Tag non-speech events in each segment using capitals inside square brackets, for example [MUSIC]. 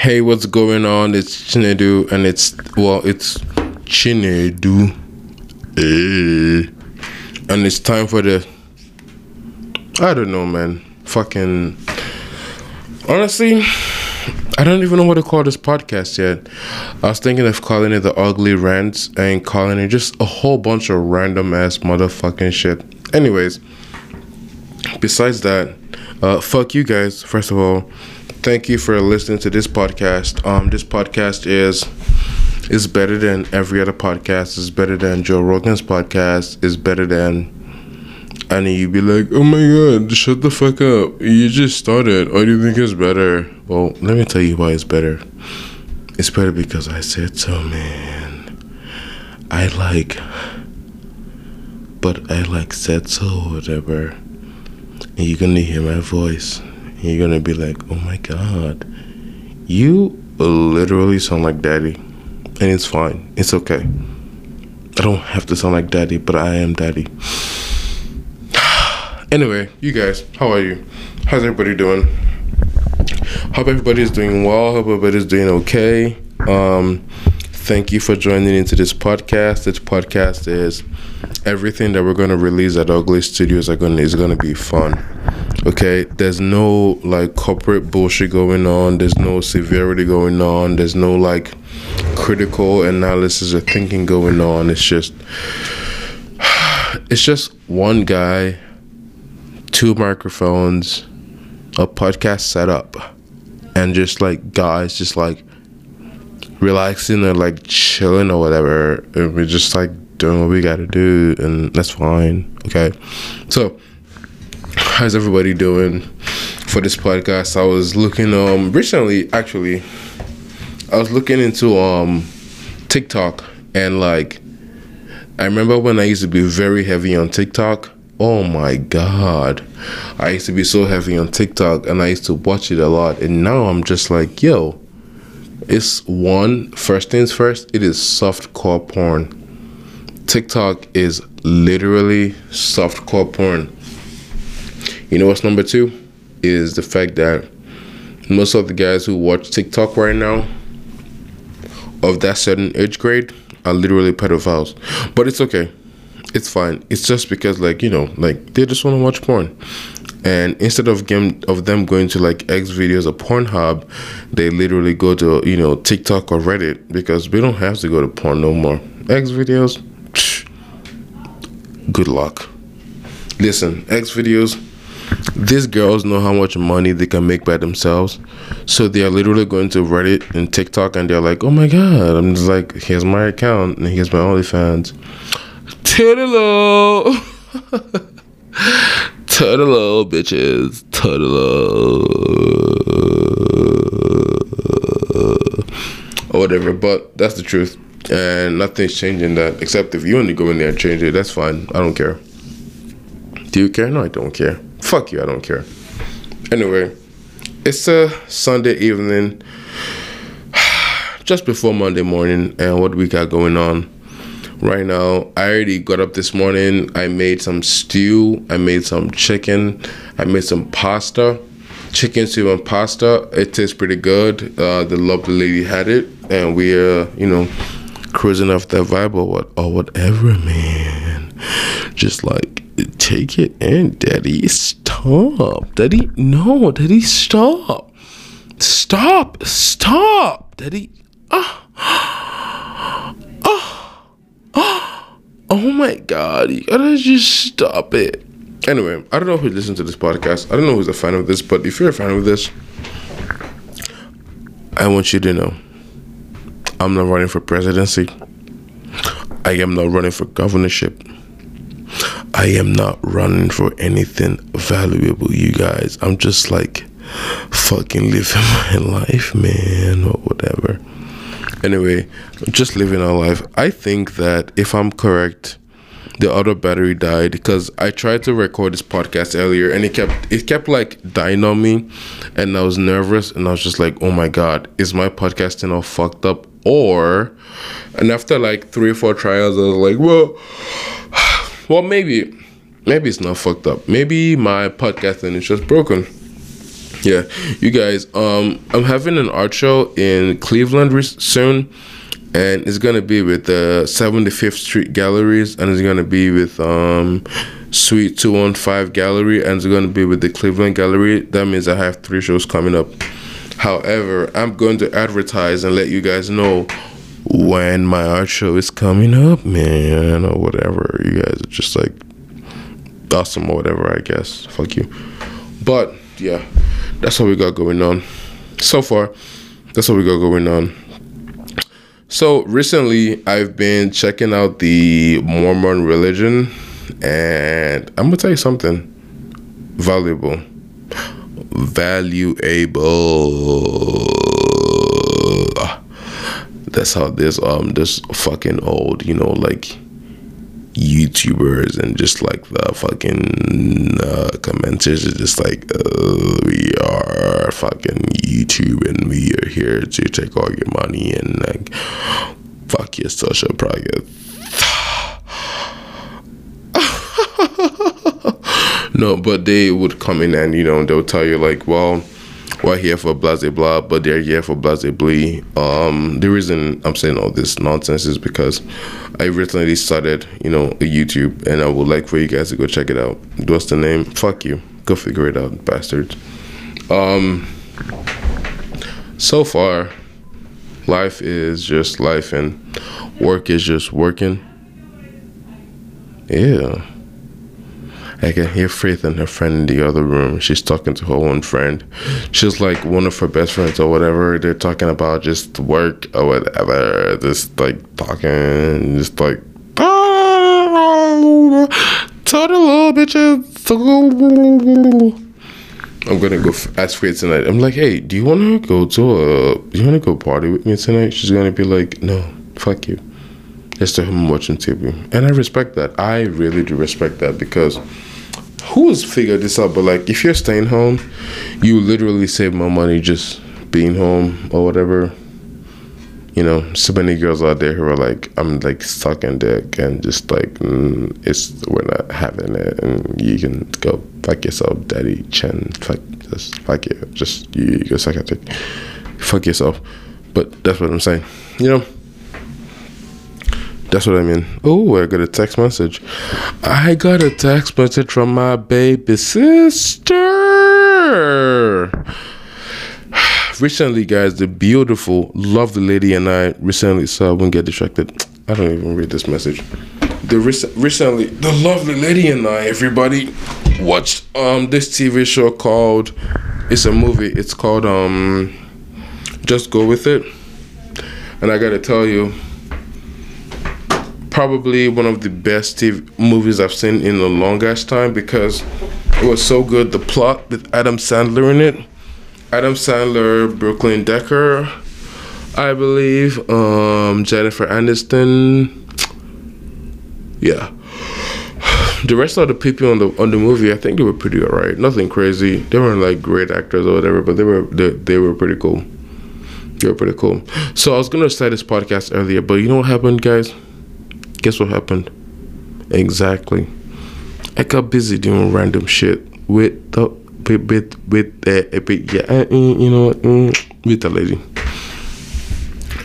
Hey, what's going on? It's Chinedu, and it's well, it's Chinedu. Hey. And it's time for the. I don't know, man. Fucking. Honestly, I don't even know what to call this podcast yet. I was thinking of calling it the Ugly Rants and calling it just a whole bunch of random ass motherfucking shit. Anyways, besides that, uh, fuck you guys, first of all thank you for listening to this podcast. Um, this podcast is is better than every other podcast. It's better than Joe Rogan's podcast. It's better than and you'd be like, oh my god, shut the fuck up. You just started. Why do you think it's better? Well, let me tell you why it's better. It's better because I said so, man. I like, but I like said so, whatever. And you're gonna hear my voice you're gonna be like, oh my god, you literally sound like daddy. And it's fine, it's okay. I don't have to sound like daddy, but I am daddy. [SIGHS] anyway, you guys, how are you? How's everybody doing? Hope everybody's doing well. Hope everybody's doing okay. Um, thank you for joining into this podcast. This podcast is everything that we're gonna release at Ugly Studios are gonna is gonna be fun. Okay, there's no like corporate bullshit going on. There's no severity going on. There's no like critical analysis or thinking going on. It's just [SIGHS] it's just one guy, two microphones, a podcast setup, and just like guys just like relaxing or like chilling or whatever. And we're just like doing what we gotta do and that's fine. Okay. So how's everybody doing for this podcast? I was looking um recently actually I was looking into um TikTok and like I remember when I used to be very heavy on TikTok. Oh my god. I used to be so heavy on TikTok and I used to watch it a lot and now I'm just like, yo, it's one first things first, it is soft core porn. TikTok is literally softcore porn. You know what's number two? Is the fact that most of the guys who watch TikTok right now of that certain age grade are literally pedophiles. But it's okay. It's fine. It's just because like, you know, like they just want to watch porn. And instead of game of them going to like X videos or Pornhub, they literally go to, you know, TikTok or Reddit because we don't have to go to porn no more. X videos, good luck. Listen, X videos these girls know how much money they can make by themselves. So they are literally going to Reddit and TikTok and they're like, oh my God. I'm just like, here's my account and here's my OnlyFans. Tudelo. [LAUGHS] Tudelo, bitches. Tudelo. Or whatever. But that's the truth. And nothing's changing that. Except if you want to go in there and change it, that's fine. I don't care. Do you care? No, I don't care. Fuck you, I don't care. Anyway, it's a Sunday evening, [SIGHS] just before Monday morning, and what we got going on right now. I already got up this morning. I made some stew. I made some chicken. I made some pasta, chicken stew and pasta. It tastes pretty good. Uh, the lovely lady had it, and we're you know cruising off that vibe or what or whatever, man. Just like take it in, Daddy. Stop. Daddy, no, Daddy, stop. Stop. Stop. Daddy. Ah. Ah. Ah. Oh my god. You gotta just stop it. Anyway, I don't know who listens to this podcast. I don't know who's a fan of this, but if you're a fan of this, I want you to know I'm not running for presidency. I am not running for governorship. I am not running for anything valuable, you guys. I'm just like fucking living [LAUGHS] my life, man, or whatever. Anyway, just living our life. I think that if I'm correct, the other battery died because I tried to record this podcast earlier and it kept it kept like dying on me and I was nervous and I was just like, oh my god, is my podcasting all fucked up? Or and after like three or four trials, I was like, well [SIGHS] well, maybe, maybe it's not fucked up. Maybe my podcasting is just broken. yeah, you guys. Um, I'm having an art show in Cleveland re- soon, and it's gonna be with the 75th Street Galleries, and it's gonna be with um, Suite 215 Gallery, and it's gonna be with the Cleveland Gallery. That means I have three shows coming up. However, I'm going to advertise and let you guys know when my art show is coming up, man, or whatever. You guys are just like awesome or whatever, I guess. Fuck you. But yeah, that's what we got going on. So far, that's what we got going on. So recently, I've been checking out the Mormon religion, and I'm gonna tell you something valuable, valuable. That's how this um this fucking old, you know, like YouTubers and just like the fucking uh, commenters are just like, uh, we are fucking YouTube and we are here to take all your money and like fuck your social project. No, but they would come in and you know they'll tell you like, well, we're here for blah blah blah, but they're here for blah blah blah. Um, the reason I'm saying all this nonsense is because I recently started, you know, a YouTube, and I would like for you guys to go check it out. What's the name? Fuck you. Go figure it out, bastards. Um, so far, life is just life, and work is just working. Yeah. I can hear Faith and her friend in the other room. She's talking to her one friend. She's like one of her best friends or whatever. They're talking about just work or whatever. Just like talking, just like little bitches. I'm gonna go ask Faith tonight. I'm like, hey, do you wanna go to a? Do you wanna go party with me tonight? She's gonna be like, no, fuck you. Just to him watching TV, and I respect that. I really do respect that because who's figured this out? But like, if you're staying home, you literally save more money just being home or whatever. You know, so many girls out there who are like, I'm like sucking dick and just like, mm, it's we're not having it, and you can go fuck yourself, daddy, Chen, fuck, just fuck you, just you, you go suck a dick, fuck yourself. But that's what I'm saying. You know. That's what I mean. Oh, I got a text message. I got a text message from my baby sister. [SIGHS] Recently, guys, the beautiful, lovely lady and I recently so I Won't get distracted. I don't even read this message. The rec- recently, the lovely lady and I, everybody, watched um this TV show called. It's a movie. It's called um, Just Go with It. And I gotta tell you, probably one of the best TV movies I've seen in the longest time because it was so good. The plot with Adam Sandler in it, Adam Sandler, Brooklyn Decker, I believe, um, Jennifer Aniston. Yeah. [SIGHS] The rest of the people on the on the movie, I think they were pretty alright. Nothing crazy. They weren't like great actors or whatever, but they were they, they were pretty cool. They were pretty cool. So I was gonna start this podcast earlier, but you know what happened, guys? Guess what happened? Exactly. I got busy doing random shit with the with with, with uh, yeah, uh, you know mm, with the lady.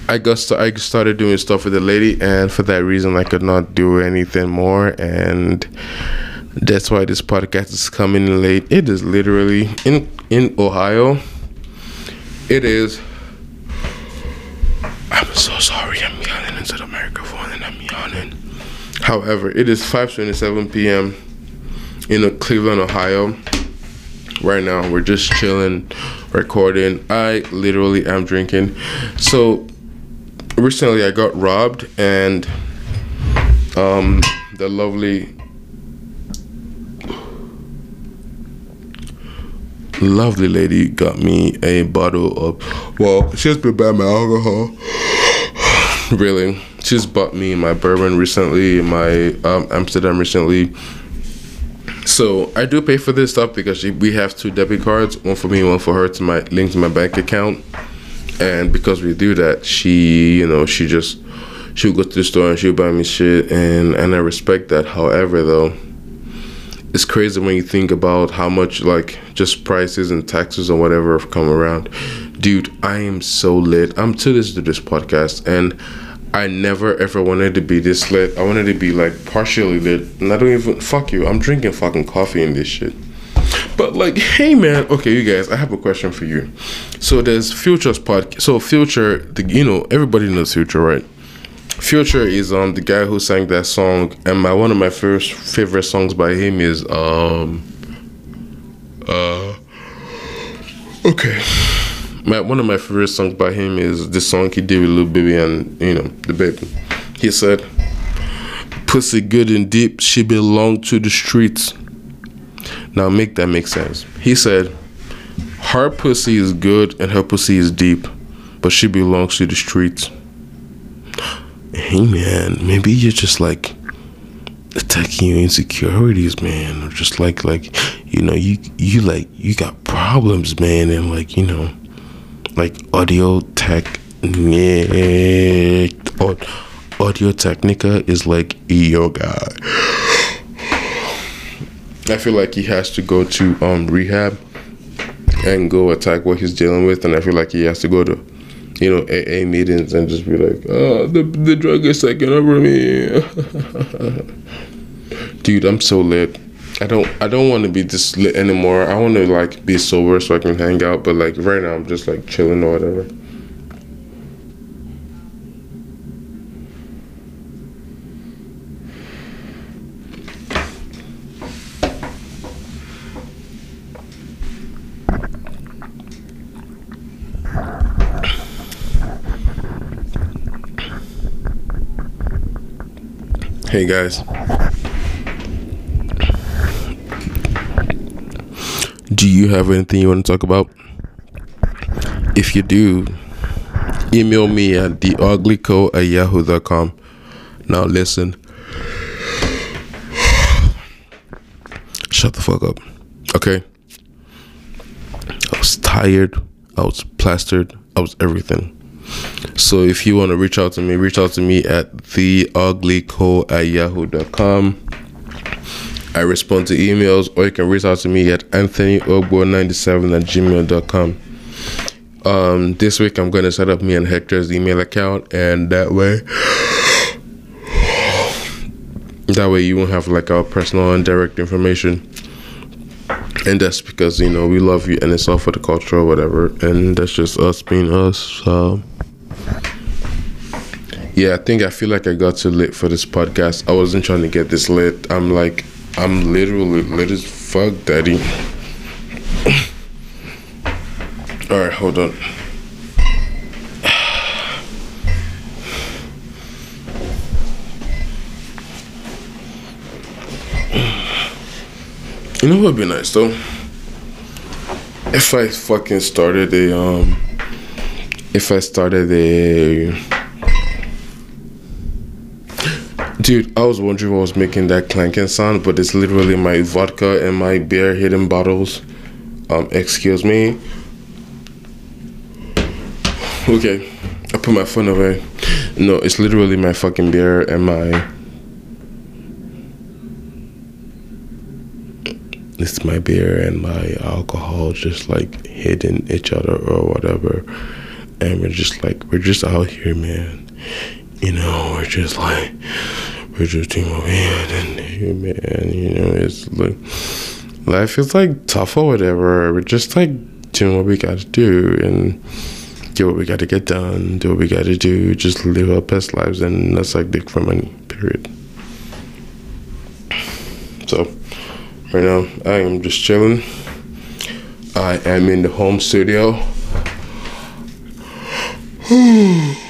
I got st- I started doing stuff with the lady, and for that reason, I could not do anything more, and that's why this podcast is coming late. It is literally in in Ohio. It is. I'm so sorry. I'm yelling However, it is 5:27 p.m. in Cleveland, Ohio. Right now, we're just chilling, recording. I literally am drinking. So recently, I got robbed, and um, the lovely, lovely lady got me a bottle of. Well, she's been buying my alcohol. [LAUGHS] really, she's bought me my bourbon recently, my um, Amsterdam recently. So I do pay for this stuff because she, we have two debit cards, one for me, one for her, to my link to my bank account. And because we do that, she, you know, she just she'll go to the store and she'll buy me shit, and and I respect that. However, though, it's crazy when you think about how much like just prices and taxes and whatever have come around. Dude, I am so lit. I'm to this to this podcast and I never ever wanted to be this lit. I wanted to be like partially lit. And I don't even fuck you. I'm drinking fucking coffee in this shit. But like, hey man, okay, you guys, I have a question for you. So there's Future's podcast. So Future, the, you know, everybody knows Future, right? Future is um the guy who sang that song, and my one of my first favorite songs by him is um uh okay. My one of my favorite songs by him is the song he did with Lil Baby and you know the baby. He said, "Pussy good and deep, she belong to the streets." Now make that make sense. He said, "Her pussy is good and her pussy is deep, but she belongs to the streets." hey man, maybe you're just like attacking your insecurities, man, or just like like you know you you like you got problems, man, and like you know like audio tech. Audio Technica is like yoga. I feel like he has to go to um rehab and go attack what he's dealing with, and I feel like he has to go to you know, AA meetings and just be like, oh, the, the drug is taking over me. [LAUGHS] Dude, I'm so lit. I don't I don't want to be this lit anymore. I want to like be sober so I can hang out, but like right now I'm just like chilling or whatever. Hey guys. You have anything you want to talk about? If you do, email me at theuglyco at yahoo.com. Now listen. Shut the fuck up. Okay? I was tired. I was plastered. I was everything. So if you want to reach out to me, reach out to me at theuglyco at yahoo.com. I respond to emails, or you can reach out to me at anthonyogbo97 at gmail.com. Um, this week I'm going to set up me and Hector's email account, and that way, that way you won't have like our personal and direct information. And that's because you know we love you, and it's all for the culture or whatever, and that's just us being us. So yeah, I think I feel like I got too lit for this podcast. I wasn't trying to get this lit. I'm like, I'm literally lit as fuck, daddy. All right, hold on. You know what would be nice though? If I fucking started a um if I started a Dude, I was wondering what was making that clanking sound, but it's literally my vodka and my beer hidden bottles. Um, excuse me. Okay, I put my phone away. No, it's literally my fucking beer and my. It's my beer and my alcohol just like hitting each other or whatever. And we're just like, we're just out here, man. You know, we're just like just doing what we had and man, you know, it's like life is like tough or whatever. We're just like doing what we gotta do and do what we gotta get done, do what we gotta do, just live our best lives and that's like big for money, period. So right now I am just chilling. I am in the home studio. [SIGHS]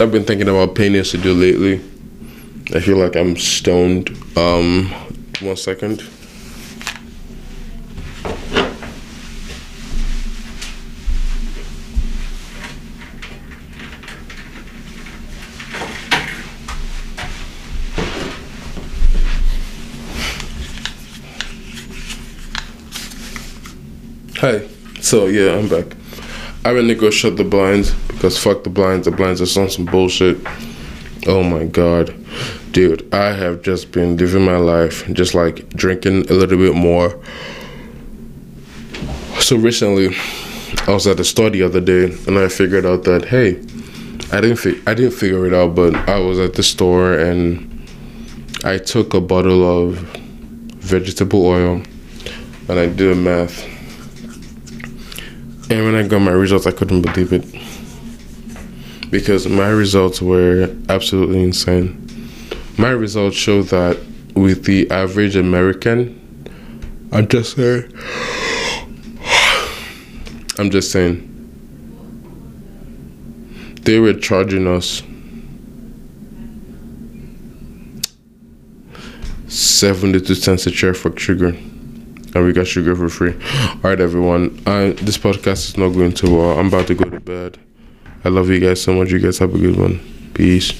I've been thinking about paintings to do lately. I feel like I'm stoned. Um, one second. Hey, so yeah, I'm back. I went to go shut the blinds because fuck the blinds. The blinds are on some bullshit. Oh my god. Dude, I have just been living my life, just like drinking a little bit more. So recently, I was at the store the other day, and I figured out that hey, I didn't fi- I didn't figure it out, but I was at the store and I took a bottle of vegetable oil, and I did a math. And when I got my results, I couldn't believe it because my results were absolutely insane. My results show that with the average American, I'm just saying, [SIGHS] I'm just saying, they were charging us 72 cents a chair for sugar and we got sugar for free all right everyone I, this podcast is not going too well uh, i'm about to go to bed i love you guys so much. You guys have a good one. Peace